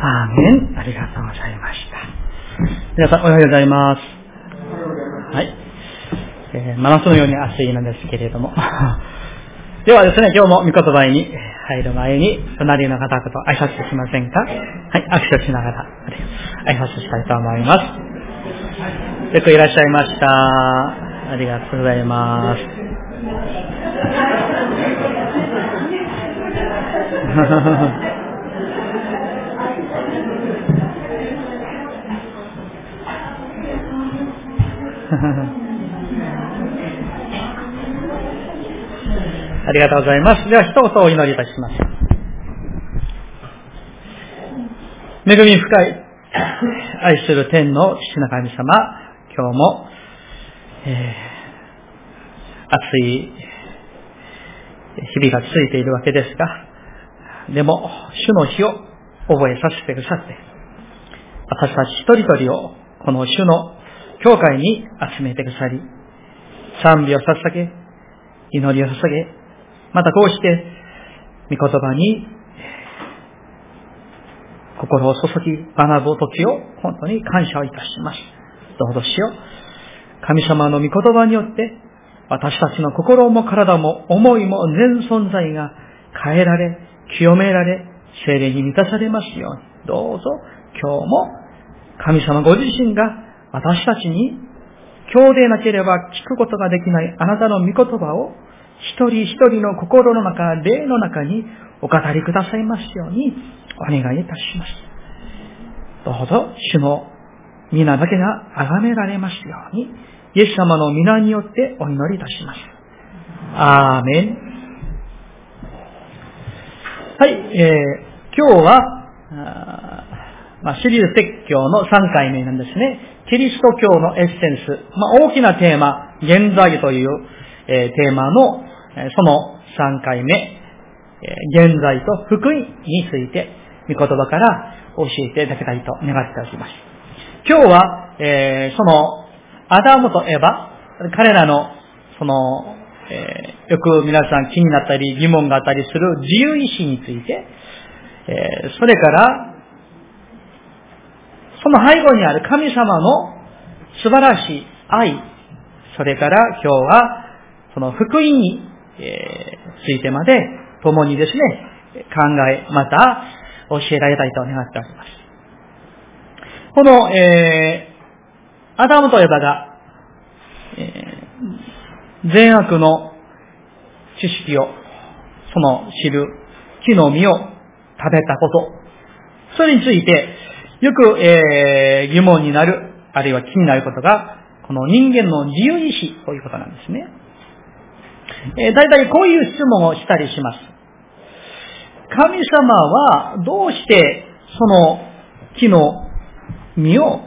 アーメン。ありがとうございました。皆さん、おはようございます。はい。えー、真夏のように暑いなんですけれども。ではですね、今日も御言葉に入る前に、隣の方と挨拶しませんか？はい、握手しながら、挨拶したいと思います。よくいらっしゃいました。ありがとうございます。ありがとうございます。では、一言お祈りいたします。恵み深い、愛する天の父の神様、今日も、えー、暑い日々が続いているわけですが、でも、主の日を覚えさせてくださって、私たち一人一人をこの主の教会に集めてくださり、賛美を捧げ、祈りを捧げ、またこうして、御言葉に心を注ぎ学ぶ時を本当に感謝をいたします。どうぞしよう。神様の御言葉によって、私たちの心も体も思いも全存在が変えられ、清められ、精霊に満たされますように。どうぞ今日も神様ご自身が私たちに今日でなければ聞くことができないあなたの御言葉を一人一人の心の中、霊の中にお語りくださいますようにお願いいたします。どうぞ主の皆だけが崇められますように、イエス様の皆によってお祈りいたします。アーメン。はい、えー、今日は、まあ、シリーズ説教の3回目なんですね。キリスト教のエッセンス。まあ、大きなテーマ、現在という、えー、テーマの、えその3回目、え現在と福音について、御言葉から教えていただきたいと願っております。今日は、えー、その、アダムとエヴァ、彼らの、その、えー、よく皆さん気になったり疑問があったりする自由意志について、えー、それから、その背後にある神様の素晴らしい愛、それから今日はその福音に、え、ついてまで共にですね、考え、また教えられたいと願っております。この、えー、アダムとエバが、えー、善悪の知識を、その知る木の実を食べたこと、それについて、よく、えー、疑問になる、あるいは気になることが、この人間の自由意志ということなんですね。えー、大体こういう質問をしたりします。神様はどうしてその木の実を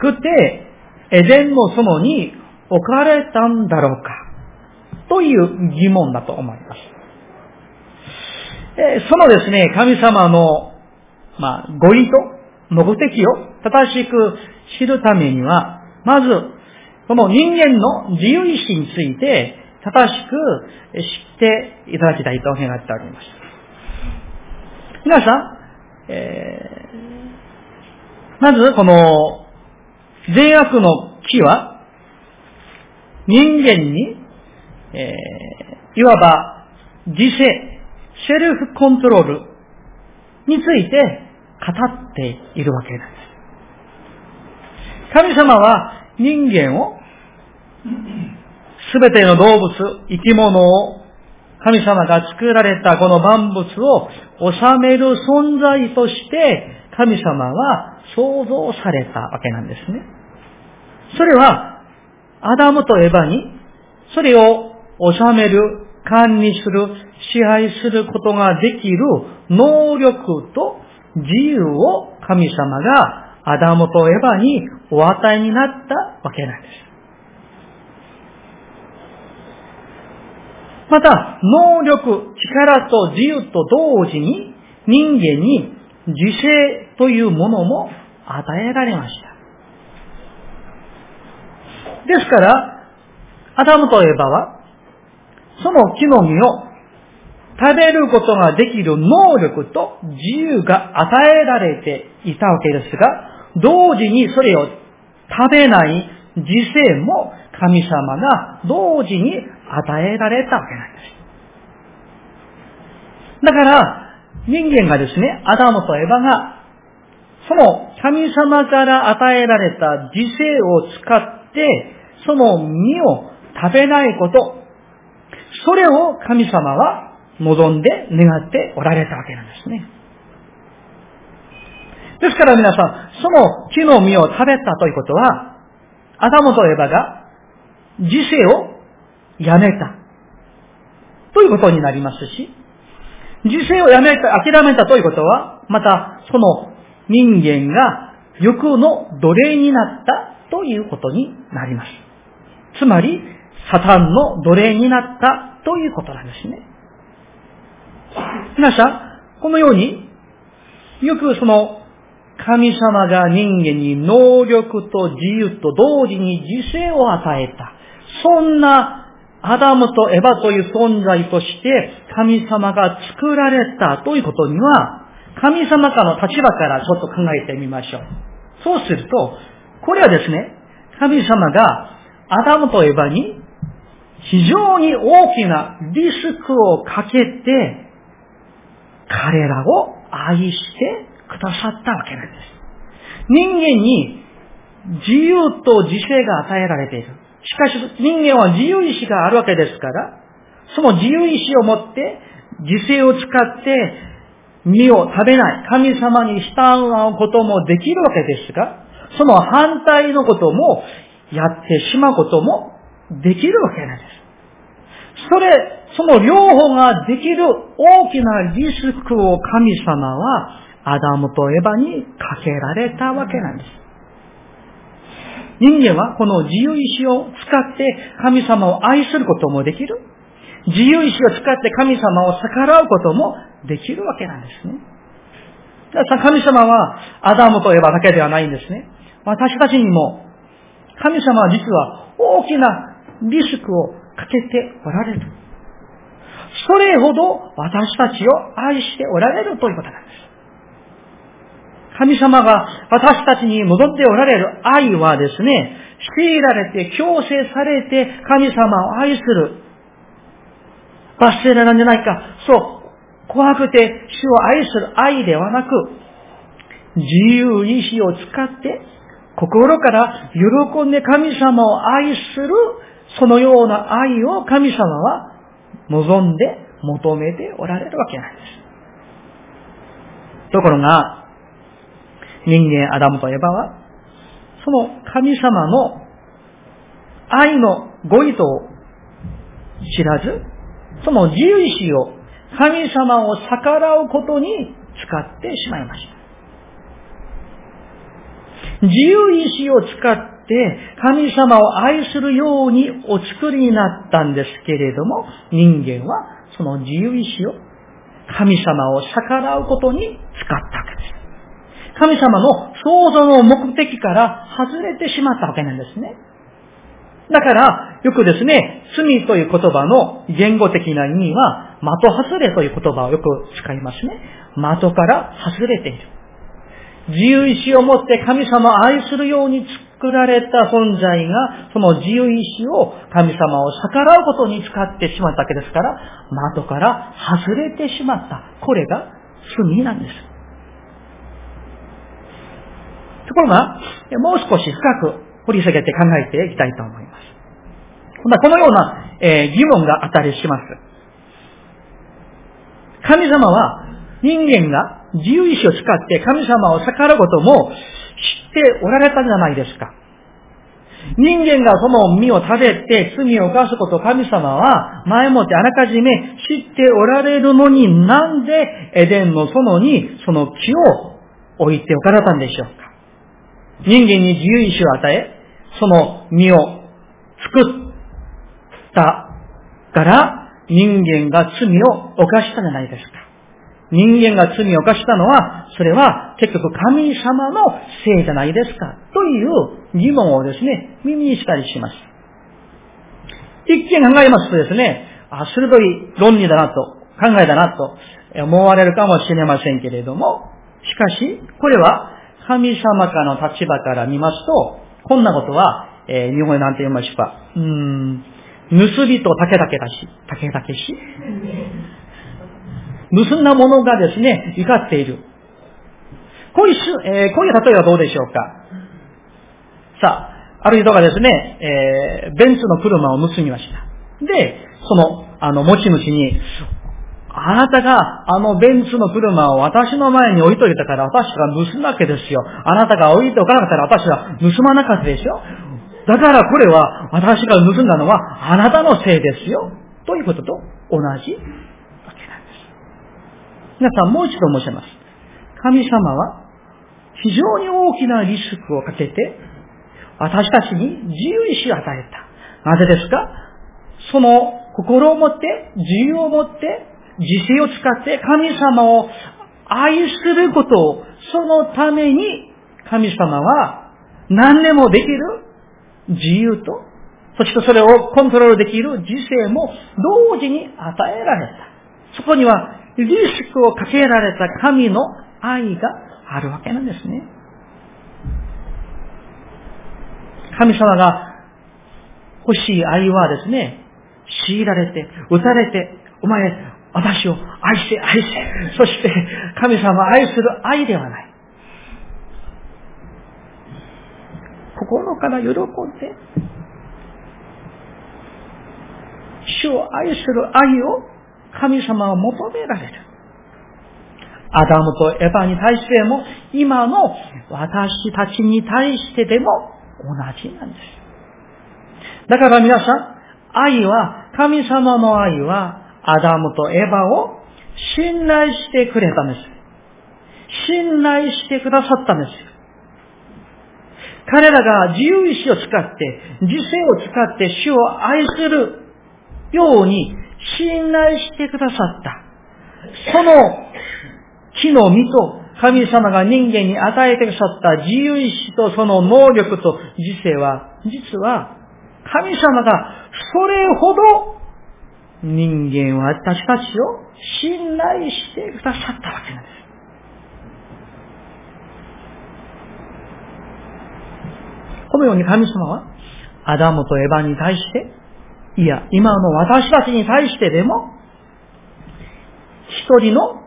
作ってエデンの園に置かれたんだろうかという疑問だと思います。えー、そのですね、神様の、まあ、ご意図目的を正しく知るためには、まず、この人間の自由意志について正しく知っていただきたいと願っております。皆さん、えー、まずこの善悪の木は人間に、えー、いわば自制、セルフコントロールについて語っているわけなんです。神様は人間をすべての動物、生き物を神様が作られたこの万物を治める存在として神様は創造されたわけなんですね。それはアダムとエバにそれを治める、管理する、支配することができる能力と自由を神様がアダムとエバにお与えになったわけなんです。また、能力、力と自由と同時に人間に自制というものも与えられました。ですから、アダムとエバは、その木の実を食べることができる能力と自由が与えられていたわけですが、同時にそれを食べない自制も神様が同時に与えられたわけなんです。だから、人間がですね、アダムとエヴァが、その神様から与えられた自制を使って、その実を食べないこと、それを神様は望んで願っておられたわけなんですね。ですから皆さん、その木の実を食べたということは、アダムとエバが自制をやめたということになりますし、自制をやめた、諦めたということは、またその人間が欲の奴隷になったということになります。つまり、サタンの奴隷になったということなんですね。皆さん、このように、よくその、神様が人間に能力と自由と同時に自制を与えた。そんなアダムとエバという存在として神様が作られたということには、神様からの立場からちょっと考えてみましょう。そうすると、これはですね、神様がアダムとエバに非常に大きなリスクをかけて、彼らを愛してくださったわけなんです。人間に自由と自制が与えられている。しかし人間は自由意志があるわけですから、その自由意志を持って自制を使って身を食べない、神様に従うこともできるわけですが、その反対のこともやってしまうこともできるわけなんです。それ、その両方ができる大きなリスクを神様はアダムとエバにかけられたわけなんです。人間はこの自由意志を使って神様を愛することもできる。自由意志を使って神様を逆らうこともできるわけなんですね。神様はアダムとエバだけではないんですね。私たちにも神様は実は大きなリスクをかけておられる。それほど私たちを愛しておられるということなんです。神様が私たちに戻っておられる愛はですね、強いられて、強制されて神様を愛する。罰せらなんじゃないか。そう。怖くて主を愛する愛ではなく、自由意志を使って心から喜んで神様を愛するそのような愛を神様は望んで求めておられるわけなんです。ところが、人間アダムとエバは、その神様の愛のご意図を知らず、その自由意志を神様を逆らうことに使ってしまいました。自由意志を使って神様を愛するようにお作りになったんですけれども、人間はその自由意志を神様を逆らうことに使ったわけです。神様の創造の目的から外れてしまったわけなんですね。だから、よくですね、罪という言葉の言語的な意味は、的外れという言葉をよく使いますね。的から外れている。自由意志を持って神様を愛するように作られた存在が、その自由意志を神様を逆らうことに使ってしまったわけですから、的から外れてしまった。これが罪なんです。ところが、もう少し深く掘り下げて考えていきたいと思います。このような、え疑問があったりします。神様は人間が自由意志を使って神様を逆らうことも知っておられたじゃないですか。人間がその実を食べて罪を犯すことを神様は前もってあらかじめ知っておられるのになんでエデンの園にその木を置いておかれたんでしょうか。人間に自由意志を与え、その実を作ったから人間が罪を犯したじゃないですか。人間が罪を犯したのは、それは結局神様のせいじゃないですかという疑問をですね、耳にしたりします。一見考えますとですね、あ鋭い論理だなと考えだなと思われるかもしれませんけれども、しかし、これは神様からの立場から見ますと、こんなことは、えー、日本語で何て言いましょうか。うーん、盗りと竹だけだし、竹だけし。盗んだものがですね、怒っている。こういう、えー、こういう例えはどうでしょうか？さあ、ある人がですね、えー、ベンツの車を盗みました。で、その、あの、持ち主に、あなたがあのベンツの車を私の前に置いといたから私が盗むわけですよ。あなたが置いておかなかったら私は盗まなかったでしょ。だからこれは私が盗んだのはあなたのせいですよ。ということと同じ。皆さんもう一度申します。神様は非常に大きなリスクをかけて私たちに自由意志を与えた。なぜですか？その心を持って、自由を持って、自制を使って神様を愛することを、そのために神様は何でもできる自由と、そしてそれをコントロールできる自制も同時に与えられた。そこにはリスクをかけられた神の愛があるわけなんですね。神様が欲しい愛はですね、強いられて、打たれて、お前、私を愛して、愛して、そして神様を愛する愛ではない。心から喜んで、主を愛する愛を神様は求められる。アダムとエヴァに対しても、今の私たちに対してでも同じなんです。だから皆さん、愛は、神様の愛は、アダムとエヴァを信頼してくれたんです。信頼してくださったんです。彼らが自由意志を使って、自制を使って主を愛するように信頼してくださった。その木の実と神様が人間に与えてくださった自由意志とその能力と自制は、実は神様がそれほど人間は私たちを信頼してくださったわけなんです。このように神様はアダムとエヴァに対して、いや、今の私たちに対してでも、一人の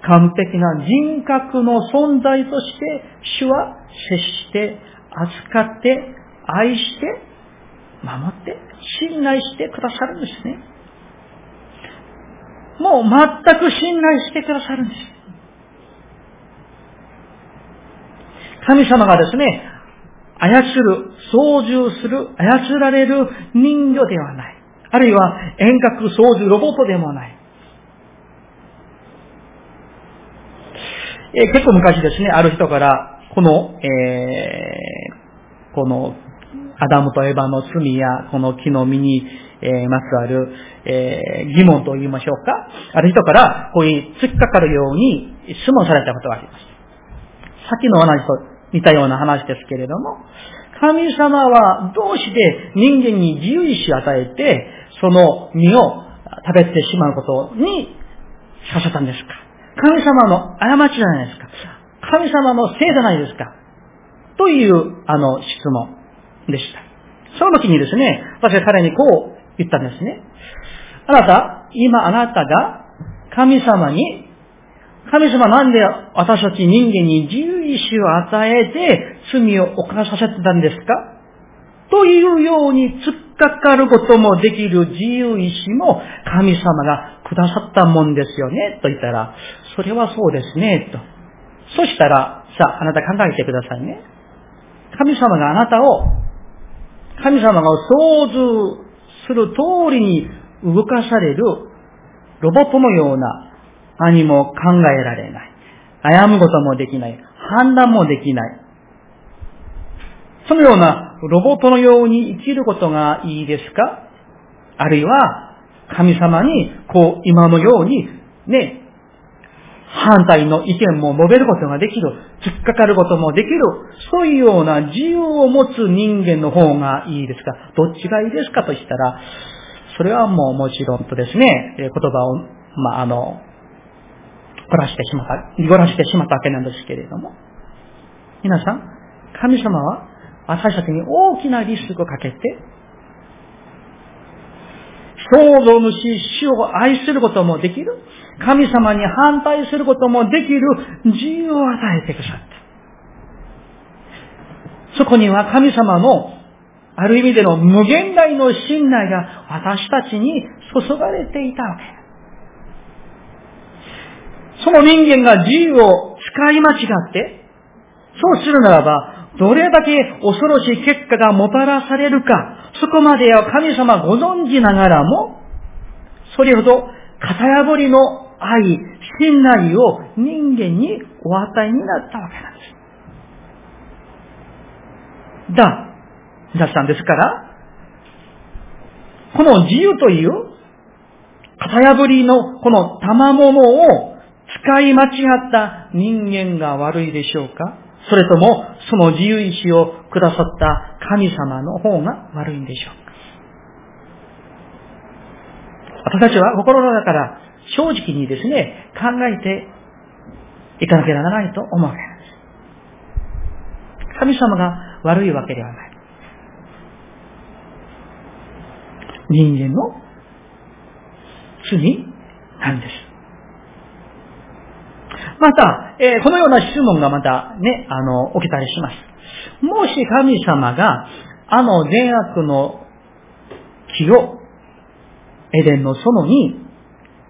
完璧な人格の存在として、主は接して、扱って、愛して、守って、信頼してくださるんですね。もう全く信頼してくださるんです。神様がですね、操る、操縦する、操られる人魚ではない。あるいは遠隔操縦ロボットでもない。えー、結構昔ですね、ある人から、この、えー、このアダムとエヴァの罪や、この木の実に、えー、まつわる、え、疑問と言いましょうか。ある人から、こういう突っかかるように質問されたことがあります。さっきの話と似たような話ですけれども、神様はどうして人間に自由意志を与えて、その実を食べてしまうことにさせたんですか？神様の過ちじゃないですか？神様のせいじゃないですか？という、あの、質問。でした。その時にですね、私は彼にこう言ったんですね。あなた、今あなたが神様に、神様なんで私たち人間に自由意志を与えて罪を犯させてたんですか？というように突っかかることもできる自由意志も神様がくださったもんですよね、と言ったら、それはそうですね、と。そしたら、さあ、あなた考えてくださいね。神様があなたを神様が想像する通りに動かされるロボットのような何も考えられない。悩むこともできない。判断もできない。そのようなロボットのように生きることがいいですか？あるいは神様にこう今のようにね、反対の意見も述べることができる、突っかかることもできる、そういうような自由を持つ人間の方がいいですか？どっちがいいですかとしたら、それはもうもちろんとですね、言葉をまあ、あの、凝らしてしまった、濁らしてしまったわけなんですけれども、皆さん、神様は私たちに大きなリスクをかけて、創造主、主を愛することもできる。神様に反対することもできる自由を与えてくださった。そこには神様のある意味での無限大の信頼が私たちに注がれていたわけ。その人間が自由を使い間違って、そうするならば、どれだけ恐ろしい結果がもたらされるか、そこまでは神様ご存知ながらも、それほど型破りの愛、信頼を人間にお与えになったわけなんです。だ、皆さんですから、この自由という型破りのこの賜物を使い間違った人間が悪いでしょうか？それともその自由意志をくださった神様の方が悪いんでしょうか？私たちは心の中から正直にですね、考えていかなければならないと思うわけです。神様が悪いわけではない。人間の罪なんです。また、えー、このような質問がまたね、あの、起きたりします。もし神様が、あの善悪の木を、エデンの園に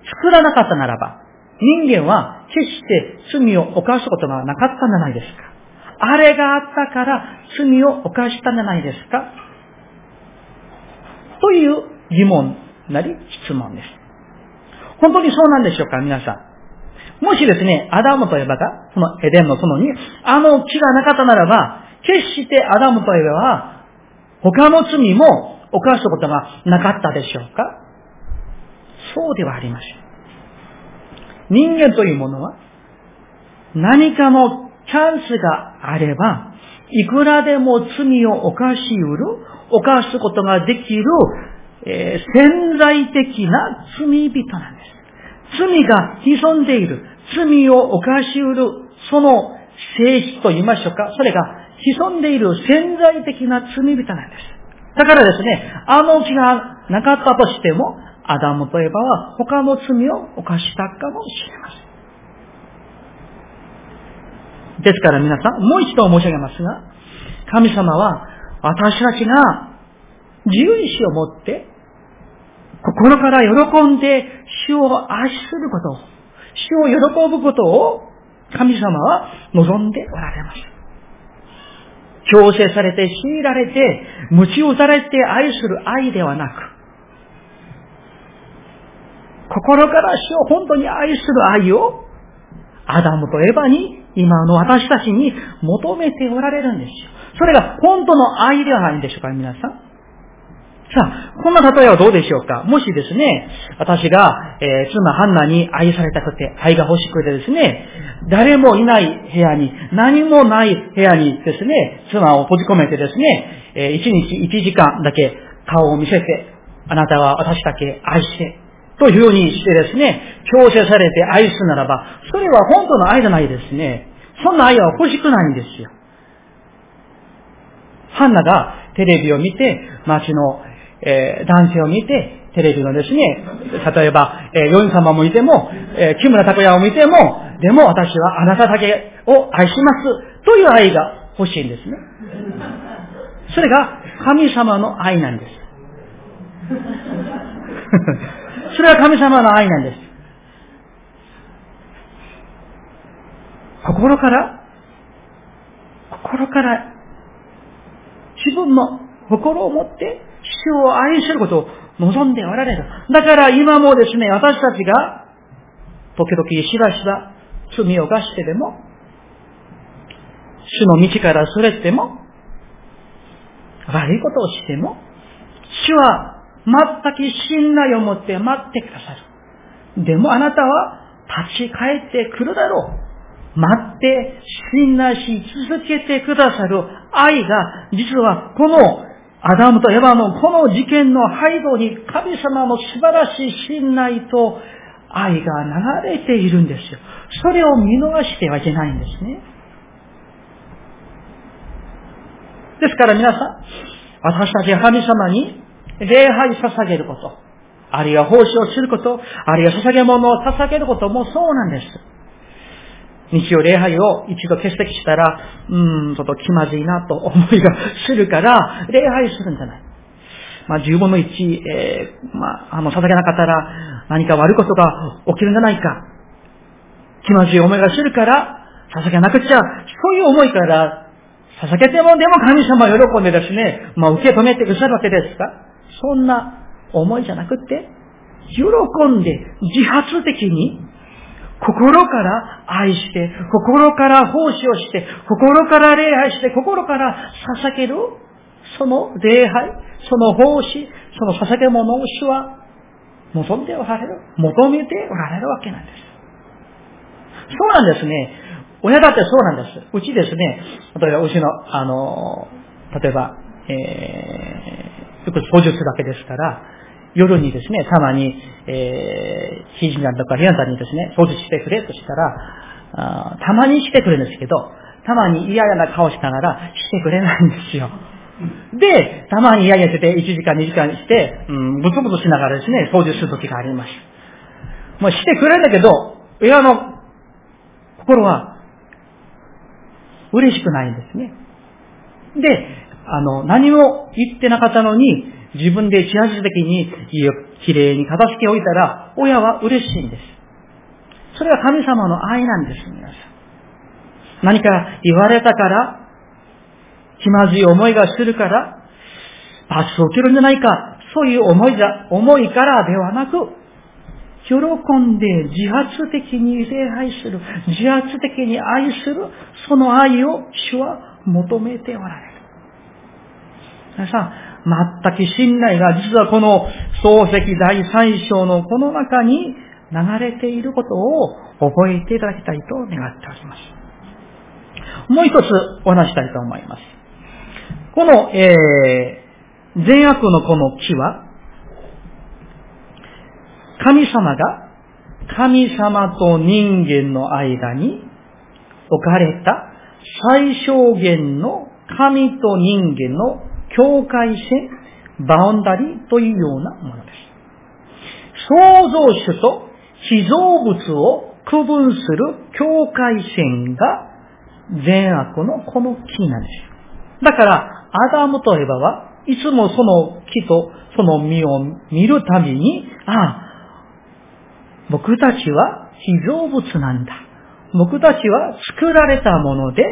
作らなかったならば、人間は決して罪を犯すことがなかったんじゃないですか。あれがあったから罪を犯したんじゃないですかという疑問なり質問です。本当にそうなんでしょうか皆さん。もしですね、アダムとエバが、そのエデンの園に、あの木がなかったならば、決してアダムとエバは、他の罪も犯すことがなかったでしょうか？そうではありません。人間というものは、何かのチャンスがあれば、いくらでも罪を犯しうる、犯すことができるえー、潜在的な罪人なんです。罪が潜んでいる、罪を犯しうる、その性質と言いましょうか、それが潜んでいる潜在的な罪人なんです。だからですね、あの気がなかったとしても、アダムとエバは他の罪を犯したかもしれません。ですから皆さん、もう一度申し上げますが、神様は私たちが自由意志を持って心から喜んで主を愛すること、主を喜ぶことを神様は望んでおられます。強制されて、強いられて、鞭打たれて愛する愛ではなく、心から主を本当に愛する愛を、アダムとエバに、今の私たちに求めておられるんですよ。それが本当の愛ではないんでしょうか、皆さん。さあ、こんな例えはどうでしょうか？もしですね、私が、えー、妻ハンナに愛されたくて、愛が欲しくてですね、誰もいない部屋に、何もない部屋にですね、妻を閉じ込めてですね、えー、一日一時間だけ顔を見せて、あなたは私だけ愛して、というふうにしてですね、強制されて愛すならば、それは本当の愛じゃないですね。そんな愛は欲しくないんですよ。ハンナがテレビを見て、街のえー、男性を見て、テレビのですね、例えば、えー、ヨン様もいても、えー、木村拓哉を見ても、でも私はあなただけを愛します、という愛が欲しいんですね。それが神様の愛なんです。それは神様の愛なんです。心から、心から自分の心を持って主を愛することを望んでおられる。だから今もですね、私たちが、時々しばしば罪を犯してでも、主の道からそれても、悪いことをしても、主は全く信頼を持って待ってくださる。でもあなたは立ち返ってくるだろう。待って信頼し続けてくださる愛が、実はこのアダムとエヴァのこの事件の背後に神様の素晴らしい信頼と愛が流れているんですよ。それを見逃してはいけないんですね。ですから皆さん、私たち神様に礼拝捧げること、あるいは奉仕をすること、あるいは捧げ物を捧げることもそうなんです。日曜礼拝を一度欠席したら、うん、ちょっと気まずいなと思いがするから、礼拝するんじゃない。まあ、10分の1、えー、まあ、あの、捧げなかったら何か悪いことが起きるんじゃないか。気まずい思いがするから、捧げなくちゃ。そういう思いから捧げてもでも神様喜んでですね、まあ受け止めてくださるわけですかそんな思いじゃなくて、喜んで自発的に心から愛して、心から奉仕をして、心から礼拝して、心から捧げる、その礼拝、その奉仕、その捧げ物を主は望んでおられる、求めておられるわけなんです。そうなんですね。親だってそうなんです。うちですね、例えばうちの、あの、例えば、えー、よく掃除するだけですから、夜にですね、たまに、えー、知人団とかリアンタにですね、掃除してくれとしたら、あたまにしてくれるんですけど、たまに嫌々な顔しながらしてくれないんですよ。で、たまに嫌々してて、1時間2時間して、うん、ブツブツしながらですね、掃除する時があります。もうしてくれるんだけど、親の心は嬉しくないんですね。で、あの、何も言ってなかったのに、自分で自発的に家をきれいに片付けおいたら、親は嬉しいんです。それは神様の愛なんです、皆さん。何か言われたから、気まずい思いがするから、罰を受けるんじゃないか、そういう思いじゃ、思いからではなく、喜んで自発的に礼拝する、自発的に愛する、その愛を主は求めておられる。皆さん、全く信頼が実はこの漱石第三章のこの中に流れていることを覚えていただきたいと願っております。もう一つお話したいと思います。この、えー、善悪のこの木は、神様が神様と人間の間に置かれた最小限の神と人間の境界線、バウンダリーというようなものです。創造主と被造物を区分する境界線が善悪のこの木なんです。だから、アダムとエバはいつもその木とその実を見るたびに、ああ、僕たちは被造物なんだ。僕たちは作られたもので、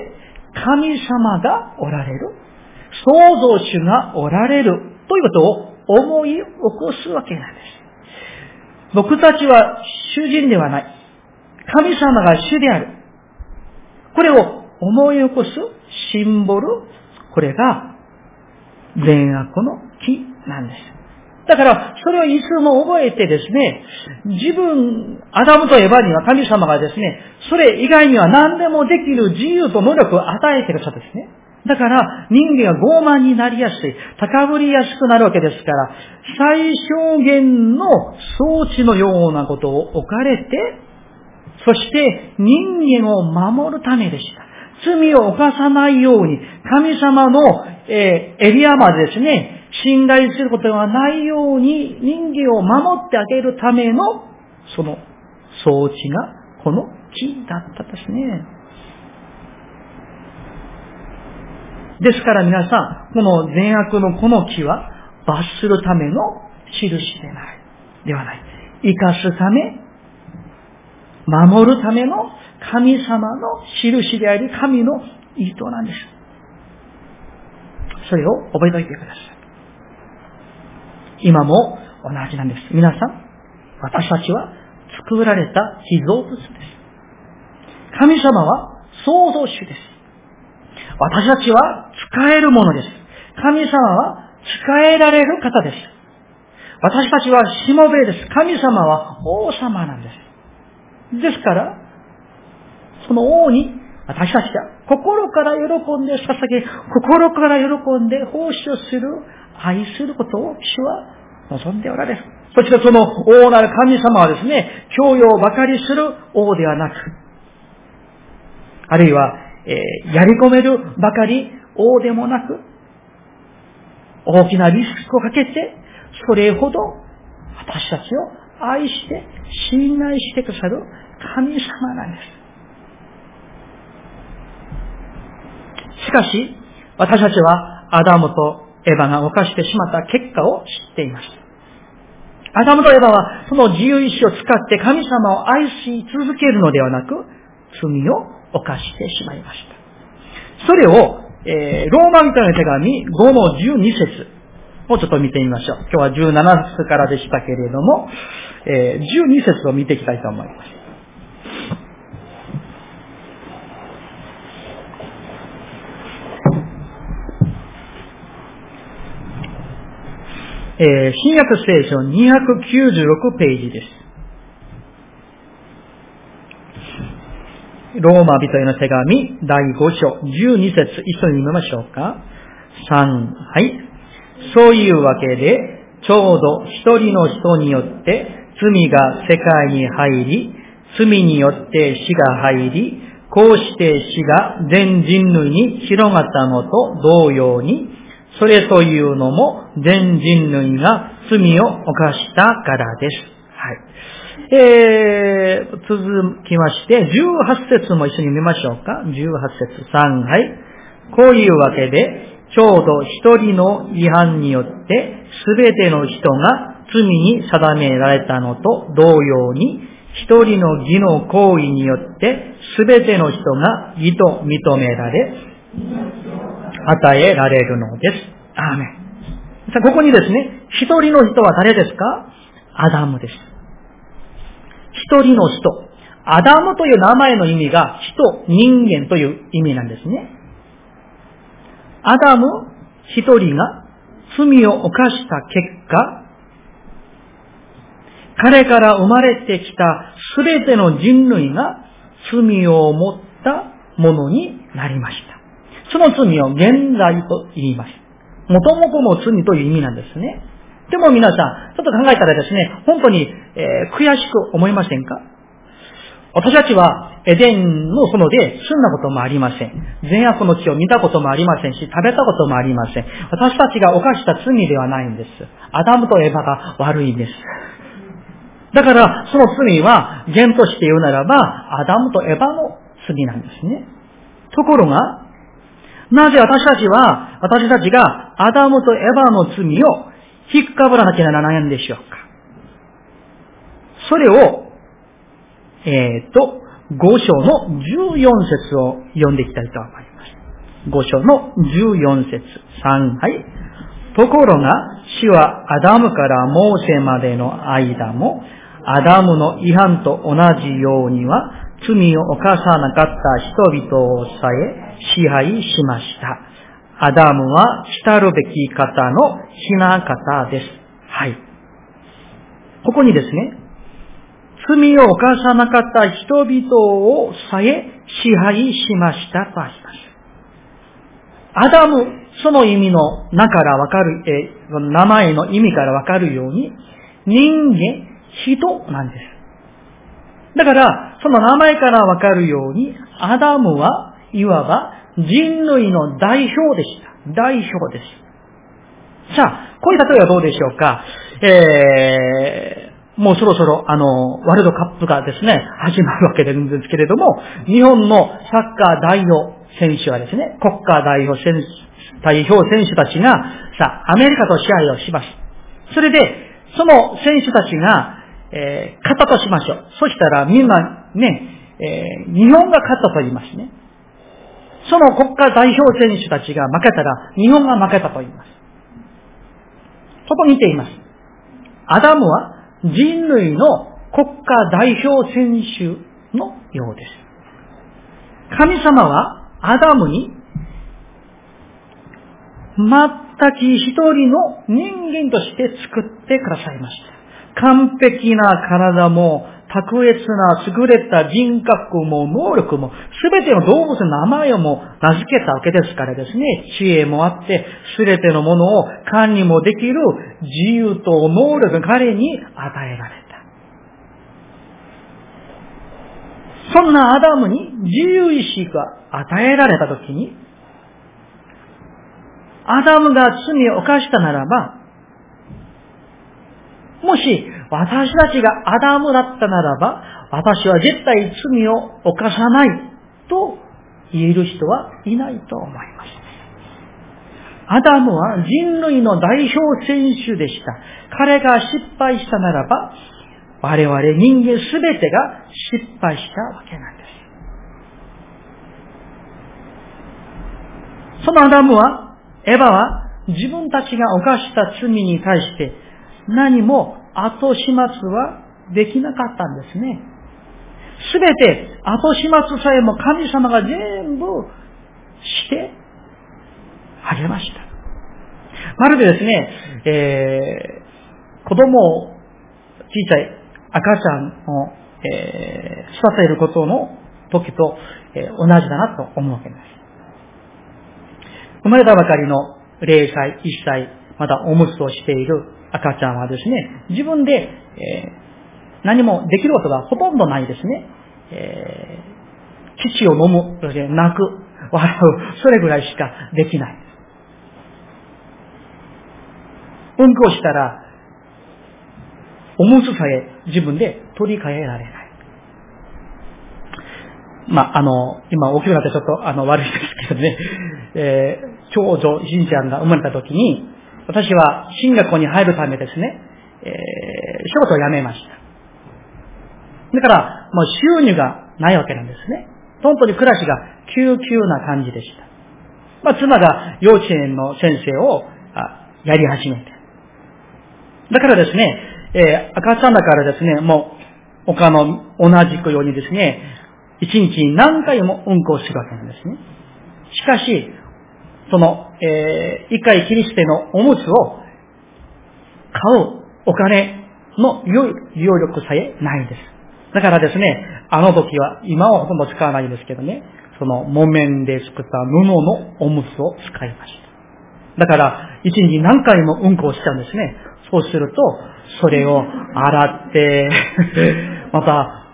神様がおられる。創造主がおられる。ということを思い起こすわけなんです。僕たちは主人ではない。神様が主である。これを思い起こすシンボル、これが善悪の木なんです。だから、それをいつも覚えてですね、自分、アダムとエヴァには神様がですね、それ以外には何でもできる自由と能力を与えてくださったですね。だから、人間が傲慢になりやすい、高ぶりやすくなるわけですから、最小限の装置のようなことを置かれて、そして人間を守るためでした。罪を犯さないように、神様の、え、エリアまでですね、信頼することがないように人間を守ってあげるための、その装置がこの木だったですね。ですから皆さん、この善悪のこの木は罰するための印でない。ではない。生かすため、守るための神様の印であり、神の意図なんです。それを覚えておいてください。今も同じなんです。皆さん、私たちは作られた被造物です。神様は創造主です。私たちは使えるものです。神様は使えられる方です。私たちはしもべです。神様は王様なんです。ですから、その王に私たちが心から喜んで捧げ、心から喜んで奉仕をする愛することを主は望んでおられる。そしてその王なる神様はですね、教養ばかりする王ではなく、あるいは、えー、やり込めるばかり王でもなく、大きなリスクをかけて、それほど私たちを愛して、信頼してくださる神様なんです。しかし、私たちはアダムとエヴァが犯してしまった結果を知っています。アダムとエヴァはその自由意志を使って神様を愛し続けるのではなく、罪を犯してしまいました。それを、えー、ローマ人の手紙5の12節をちょっと見てみましょう。今日は17節からでしたけれども、えー、12節を見ていきたいと思います。えー、新約聖書296ページです。ローマ人への手紙第5章12節一緒に見ましょうか。3、はい。そういうわけで、ちょうど一人の人によって罪が世界に入り、罪によって死が入り、こうして死が全人類に広がったのと同様に、それというのも全人類が罪を犯したからです。はい。えー、続きまして、18節も一緒に見ましょうか。18節3、はい。こういうわけで、ちょうど一人の違反によって、すべての人が罪に定められたのと同様に、一人の義の行為によって、すべての人が義と認められ、与えられるのです。アーメン。さあ、ここにですね、一人の人は誰ですか？アダムです。一人の人。アダムという名前の意味が人、人間という意味なんですね。アダム一人が罪を犯した結果、彼から生まれてきたすべての人類が罪を持ったものになりました。その罪を現在と言います。もともとの罪という意味なんですね。でも皆さん、ちょっと考えたらですね、本当に、えー、悔しく思いませんか？私たちはエデンの園で住んだこともありません。善悪の地を見たこともありませんし、食べたこともありません。私たちが犯した罪ではないんです。アダムとエヴァが悪いんです。だから、その罪は、善として言うならば、アダムとエヴァの罪なんですね。ところが、なぜ私たちは、私たちがアダムとエヴァの罪を引っかぶらなきゃならないんでしょうかそれを、えっ、ー、と、5章の14節を読んでいきたいと思います。5章の14節3、はい。ところが、死はアダムからモーセまでの間も、アダムの違反と同じようには、罪を犯さなかった人々をさえ、支配しました。アダムは来るべき方のひな方です。はい。ここにですね、罪を犯さなかった人々をさえ支配しましたとあります。アダム、その意味の名からわかる、え名前の意味からわかるように、人間、人なんです。だから、その名前からわかるように、アダムはいわば人類の代表でした。代表です。さあ、こういう例えはどうでしょうか？えー、もうそろそろ、あの、ワールドカップがですね、始まるわけですけれども、日本のサッカー代表選手はですね、国家代表選手、代表選手たちが、さあ、アメリカと試合をします。それで、その選手たちが、えー、勝ったとしましょう。そしたらみんなね、えー、日本が勝ったと言いますね。その国家代表選手たちが負けたら、日本が負けたと言います。そこにています。アダムは人類の国家代表選手のようです。神様はアダムに全く一人の人間として作ってくださいました。完璧な体も卓越な優れた人格も能力も、すべての動物の名前をも名付けたわけですからですね、知恵もあって、すべてのものを管理もできる自由と能力が彼に与えられた。そんなアダムに自由意志が与えられたときに、アダムが罪を犯したならば、もし私たちがアダムだったならば、私は絶対罪を犯さないと言える人はいないと思います。アダムは人類の代表選手でした。彼が失敗したならば、我々人間すべてが失敗したわけなんです。そのアダムは、エヴァは自分たちが犯した罪に対して何も後始末はできなかったんですね。すべて後始末さえも神様が全部してあげました。まるでですね、えー、子供を小さい赤ちゃんを、えー、育てることの時と、えー、同じだなと思うわけです。生まれたばかりの0歳、1歳、まだおむつをしている赤ちゃんはですね、自分で、えー、何もできることがほとんどないですね。えー、父を飲む、泣く、笑う、それぐらいしかできない。うんこしたら、おむつさえ自分で取り替えられない。まあ、あの、今大きくなってちょっとあの悪いですけどね、えー、長女、しんちゃんが生まれた時に、私は進学校に入るためですね、えー、仕事を辞めました。だから、もう収入がないわけなんですね。本当に暮らしが急急な感じでした。まあ、妻が幼稚園の先生をやり始めて。だからですね、えー、赤ちゃんだからですね、もう他の同じくようにですね、一日に何回もうんこをするわけなんですね。しかし、その、えー、一回キリストのおむつを買うお金の良い利用力さえないんです。だからですね、あの時は、今はほとんど使わないんですけどね、その木綿で作った布のおむつを使いました。だから、一日何回もうんこをしちゃうんですね。そうすると、それを洗って また、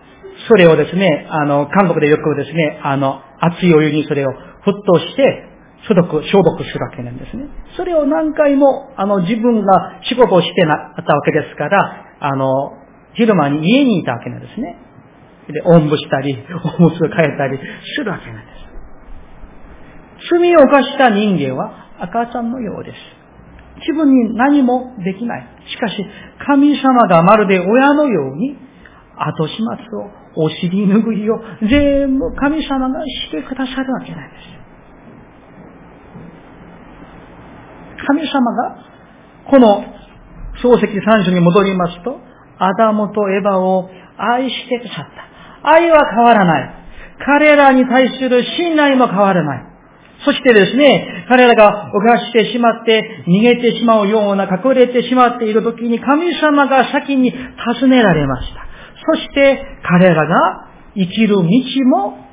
それをですね、あの、韓国でよくですね、あの、熱いお湯にそれを沸騰して、消毒、消毒するわけなんですね。それを何回も、あの、自分が仕事をしてなったわけですから、あの、昼間に家にいたわけなんですね。で、おんぶしたり、おむつを変えたりするわけなんです。罪を犯した人間は赤ちゃんのようです。自分に何もできない。しかし、神様がまるで親のように、後始末を、お尻拭いを、全部神様がしてくださるわけなんです。神様が、この漱石三種に戻りますと、アダムとエバを愛してくださった。愛は変わらない。彼らに対する信頼も変わらない。そしてですね、彼らが犯してしまって逃げてしまうような隠れてしまっている時に神様が先に尋ねられました。そして彼らが生きる道も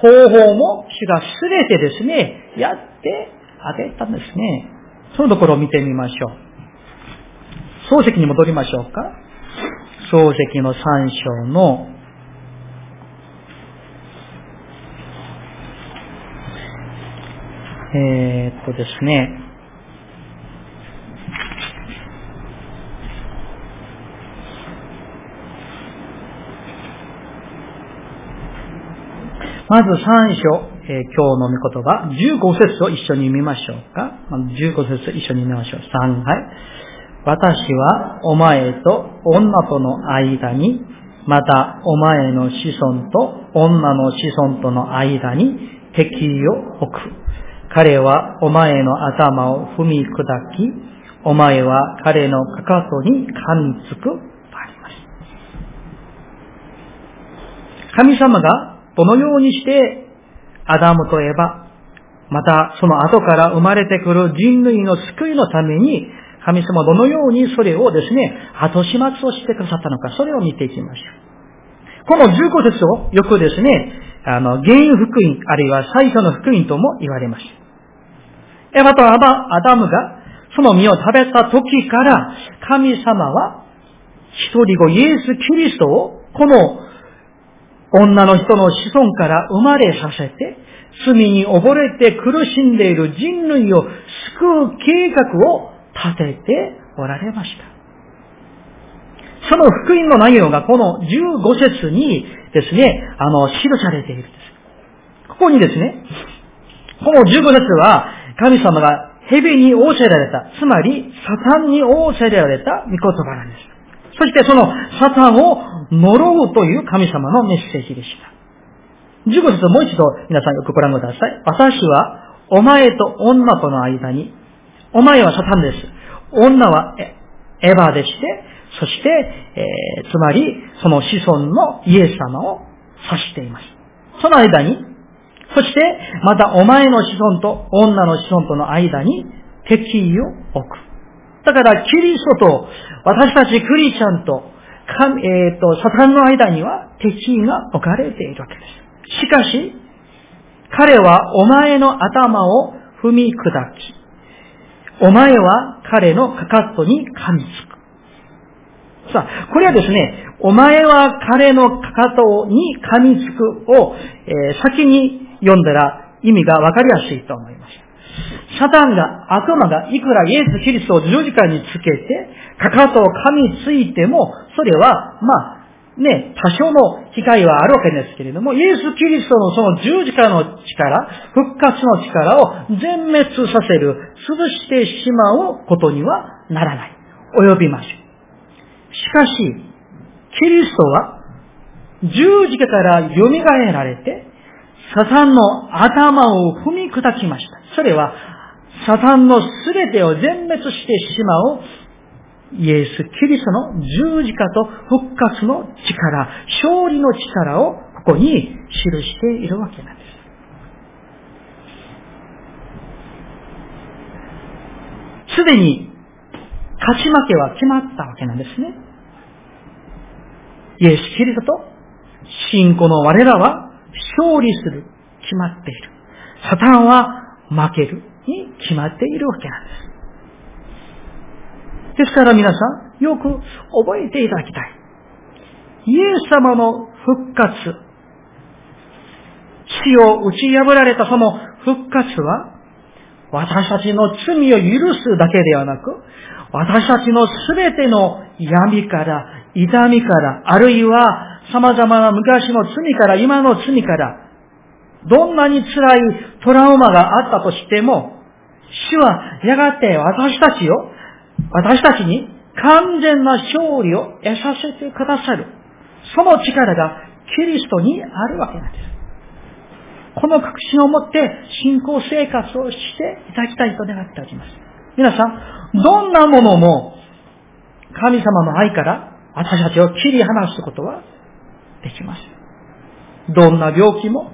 方法も主がすべてですね、やってあげたんですね。そのところを見てみましょう。漱石に戻りましょうか。漱石の三章のえ、っとですね、まず三章、えー、今日の御言葉、15節を一緒に見ましょうか。15節一緒に見ましょう。3、はい。私はお前と女との間に、またお前の子孫と女の子孫との間に敵を置く。彼はお前の頭を踏み砕き、お前は彼のかかとに噛みつく。神様がどのようにしてアダムとエバ、またその後から生まれてくる人類の救いのために、神様どのようにそれをですね、後始末をしてくださったのか、それを見ていきましょう。この15節をよくですね、あの、原因福音、あるいは最初の福音とも言われました。エヴァとアダムがその実を食べた時から、神様は一人子イエス・キリストをこの女の人の子孫から生まれさせて、罪に溺れて苦しんでいる人類を救う計画を立てておられました。その福音の内容がこの15節にですね、あの、記されているんです。ここにですね、この15節は神様が蛇に仰せられた、つまりサタンに仰せられた御言葉なんです。そしてそのサタンを呪うという神様のメッセージでした。15節をもう一度皆さんよくご覧ください。私はお前と女との間に、お前はサタンです。女はエヴァでして、そして、えー、つまりその子孫のイエス様を指しています。その間に、そしてまたお前の子孫と女の子孫との間に敵意を置く。だから、キリストと私たちクリスチャンと、えっ、ー、と、サタンの間には敵意が置かれているわけです。しかし、彼はお前の頭を踏み砕き、お前は彼のかかとに噛みつく。さあ、これはですね、お前は彼のかかとに噛みつくを、えー、先に読んだら意味がわかりやすいと思います。サタンが、悪魔がいくらイエス・キリストを十字架につけて、かかとを噛みついても、それは、まあ、ね、多少の機会はあるわけですけれども、イエス・キリストのその十字架の力、復活の力を全滅させる、潰してしまうことにはならない。及びません。しかし、キリストは十字架から蘇られて、サタンの頭を踏み砕きました。それは、サタンのすべてを全滅してしまうイエス・キリストの十字架と復活の力、勝利の力をここに記しているわけなんです。すでに勝ち負けは決まったわけなんですね。イエス・キリストと信仰の我らは勝利する、決まっている。サタンは負けるに決まっているわけなんです。ですから皆さん、よく覚えていただきたい。イエス様の復活、死を打ち破られたその復活は、私たちの罪を許すだけではなく、私たちのすべての闇から、痛みから、あるいは様々な昔の罪から今の罪から、どんなに辛いトラウマがあったとしても、主はやがて私たちを、私たちに完全な勝利を得させてくださる。その力がキリストにあるわけなんです。この確信を持って信仰生活をしていただきたいと願っております。皆さん、どんなものも神様の愛から私たちを切り離すことはできます。どんな病気も、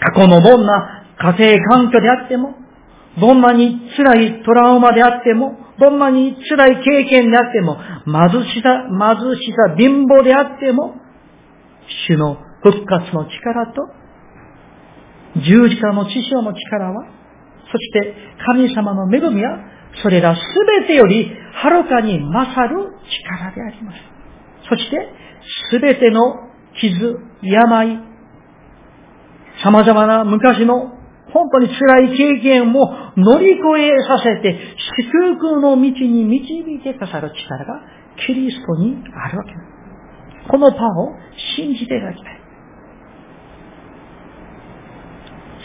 過去のどんな家庭環境であっても、どんなに辛いトラウマであっても、どんなに辛い経験であっても、貧しさ、貧しさ、貧乏であっても、主の復活の力と、十字架の師匠の力は、そして神様の恵みは、それらすべてよりはるかに勝る力であります。そして、すべての傷、病、様々な昔の本当に辛い経験を乗り越えさせて、祝福の道に導いてくださる力がキリストにあるわけです。このパンを信じていただきたい。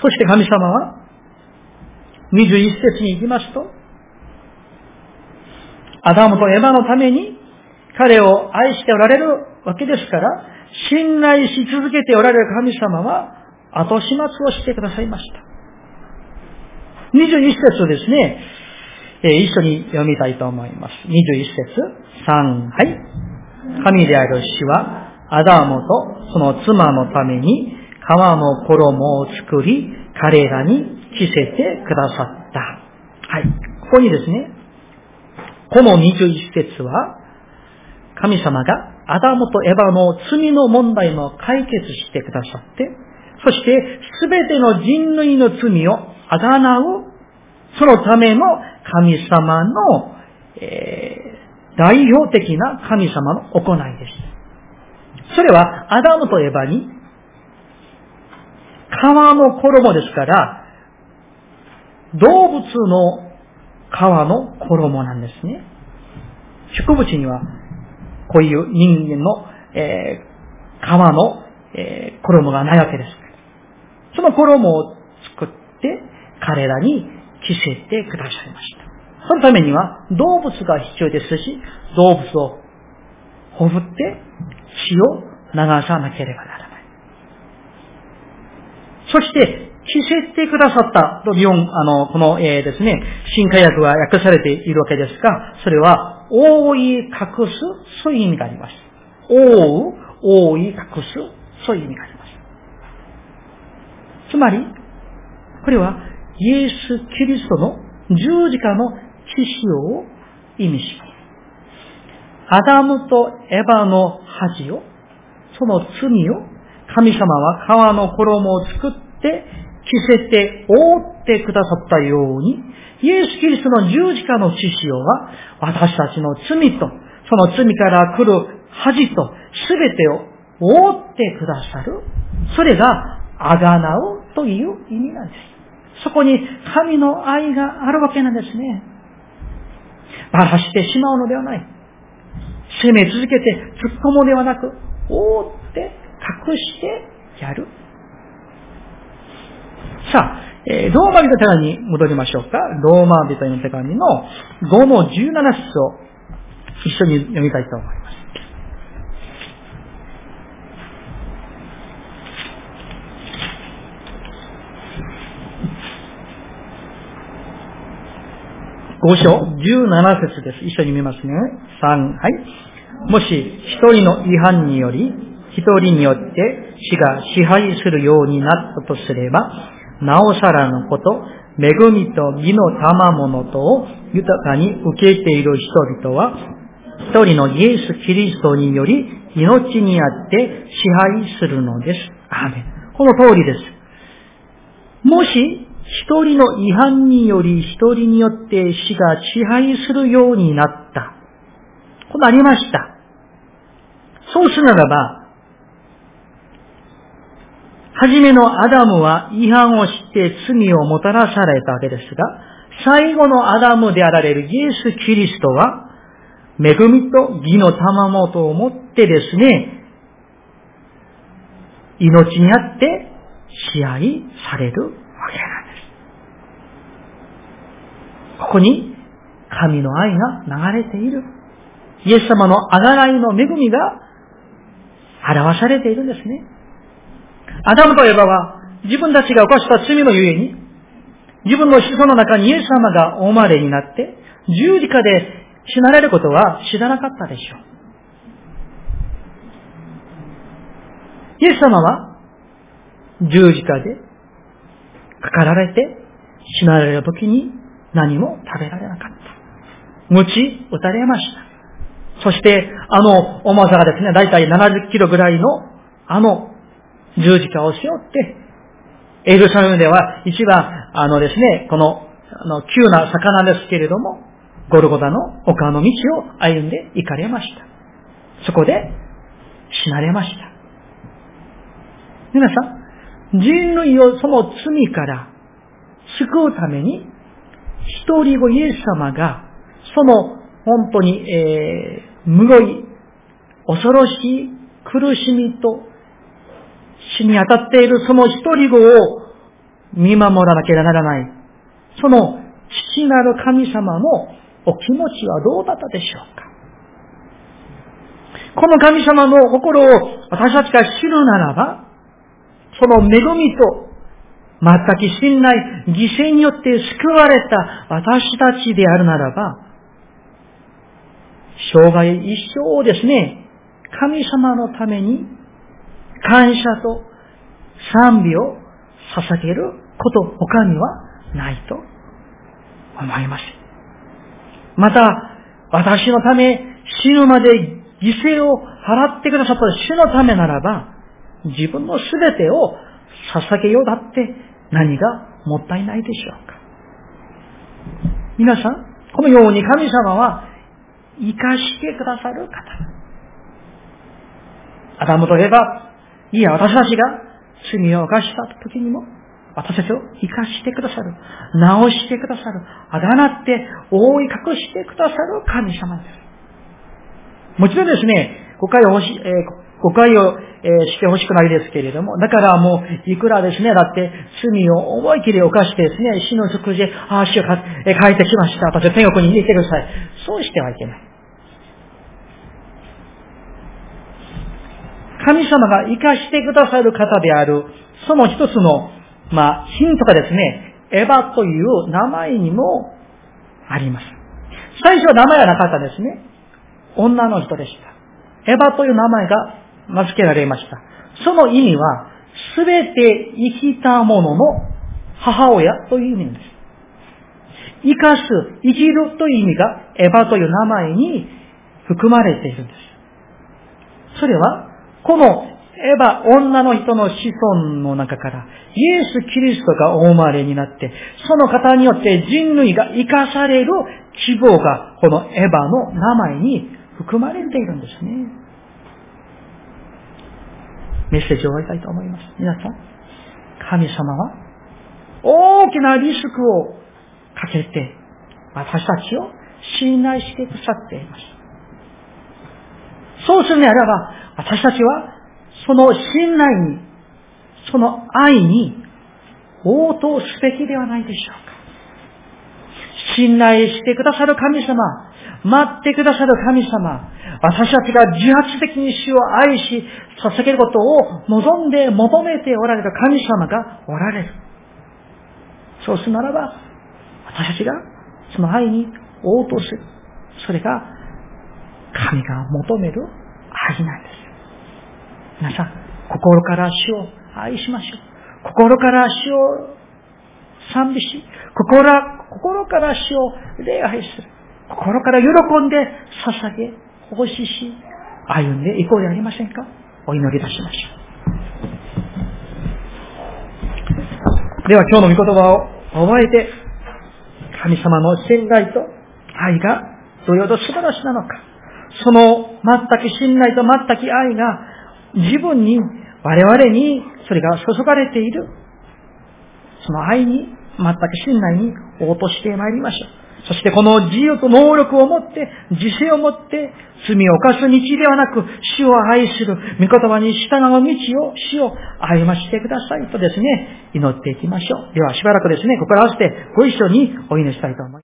そして神様は、21節に行きますと、アダムとエマのために彼を愛しておられるわけですから、信頼し続けておられる神様は、後始末をしてくださいました。21節をですね、えー、一緒に読みたいと思います。21節、3、はい。神である死は、アダムとその妻のために、皮の衣を作り、彼らに着せてくださった。はい。ここにですね、この21節は、神様がアダムとエヴァの罪の問題も解決してくださって、そしてすべての人類の罪をあがなう、そのための神様の、えー、代表的な神様の行いです。それはアダムとエヴァに皮の衣ですから、動物の皮の衣なんですね。植物には、こういう人間の、えー、皮の、えー、衣がないわけです。その衣を作って、彼らに着せてくださいました。そのためには、動物が必要ですし、動物をほふって、血を流さなければならない。そして、着せてくださったと、あの、この、えー、ですね、新科学は訳されているわけですが、それは、覆い隠す、そういう意味があります。覆う、覆い隠す、そういう意味があります。つまり、これは、イエス・キリストの十字架の知識を意味します。アダムとエヴァの恥を、その罪を、神様は川の衣を作って、着せて覆ってくださったように、イエス・キリストの十字架の血潮は、私たちの罪と、その罪から来る恥と、すべてを覆ってくださる。それが、あがなうという意味なんです。そこに神の愛があるわけなんですね。ばらしてしまうのではない。責め続けて突っ込むではなく、覆って隠してやる。さあ、えー、ローマ人の手紙に戻りましょうか。ローマ人の手紙の5の17節を一緒に読みたいと思います。5章17節です。一緒に見ますね。3、はい。もし一人の違反により、一人によって死が支配するようになったとすれば、なおさらのこと、恵みと義の賜物とを豊かに受けている人々は、一人のイエス・キリストにより命にあって支配するのです。アメこの通りです。もし、一人の違反により一人によって死が支配するようになった。こうなりました。そうするならば、はじめのアダムは違反をして罪をもたらされたわけですが、最後のアダムであられるイエス・キリストは、恵みと義の賜物をもってですね、命にあって支配されるわけなんです。ここに神の愛が流れている。イエス様のあがらいの恵みが表されているんですね。アダムとエバは自分たちが犯した罪のゆえに、自分の子孫の中にイエス様がお生まれになって、十字架で死なれることは知らなかったでしょう。イエス様は十字架でかかられて死なれる時に何も食べられなかった。鞭打たれました。そして、あの重さがですね、だいたい70キロぐらいの、あの十字架を背負って、エルサレムでは一番、あのですね、この、あの、急な魚ですけれども、ゴルゴダの丘の道を歩んで行かれました。そこで死なれました。皆さん、人類をその罪から救うために、一人子イエス様が、その本当に、えー、むごい、恐ろしい苦しみと死に当たっているその一人子を見守らなければならない。その父なる神様のお気持ちはどうだったでしょうかこの神様の心を私たちが知るならば、その恵みと全く信頼、犠牲によって救われた私たちであるならば、生涯一生をですね、神様のために感謝と賛美を捧げること他にはないと思います。また、私のため死ぬまで犠牲を払ってくださった主のためならば、自分の全てを捧げようだって何がもったいないでしょうか。皆さん、このように神様は生かしてくださる方。アダムといえば、いや、私たちが罪を犯した時にも、私たちを生かしてくださる。直してくださる。あだなって覆い隠してくださる神様です。もちろんですね、誤解を欲し、えー、誤解を、えー、してほしくないですけれども、だからもう、いくらですね、だって罪を思い切り犯してですね、死の食事で、ああ、死をか、え、帰ってきました。私は天国に行ってください。そうしてはいけない。神様が生かしてくださる方である、その一つのまあ、ヒントがですね、エヴァという名前にもあります。最初は名前はなかったですね。女の人でした。エヴァという名前が名付けられました。その意味は、すべて生きたものの母親という意味です。生かす、生きるという意味がエヴァという名前に含まれているんです。それは、このエヴァ、女の人の子孫の中から、イエス・キリストがお生まれになって、その方によって人類が生かされる希望が、このエヴァの名前に含まれているんですね。メッセージを終わりたいと思います。皆さん、神様は大きなリスクをかけて、私たちを信頼してくださっています。そうするならば、私たちはその信頼に、その愛に応答すべきではないでしょうか。信頼してくださる神様、待ってくださる神様、私たちが自発的に主を愛し、捧げることを望んで求めておられる神様がおられる。そうするならば、私たちがその愛に応答する。それが神が求める愛なんです。皆さん、心から主を愛しましょう。心から主を賛美し、心心から主を礼拝する。心から喜んで捧げ、奉仕し、歩んでいこうではありませんかお祈りいたしましょう。では今日の御言葉を覚えて、神様の信頼と愛がどれほど素晴らしなのか、その全く信頼と全く愛が自分に、我々にそれが注がれている、その愛に、全く信頼に応答してまいりましょう。そしてこの自由と能力を持って、自制を持って、罪を犯す道ではなく、死を愛する、御言葉に従う道を、死を歩ましてくださいとですね、祈っていきましょう。ではしばらくですね、ここら合わせてご一緒にお祈りしたいと思います。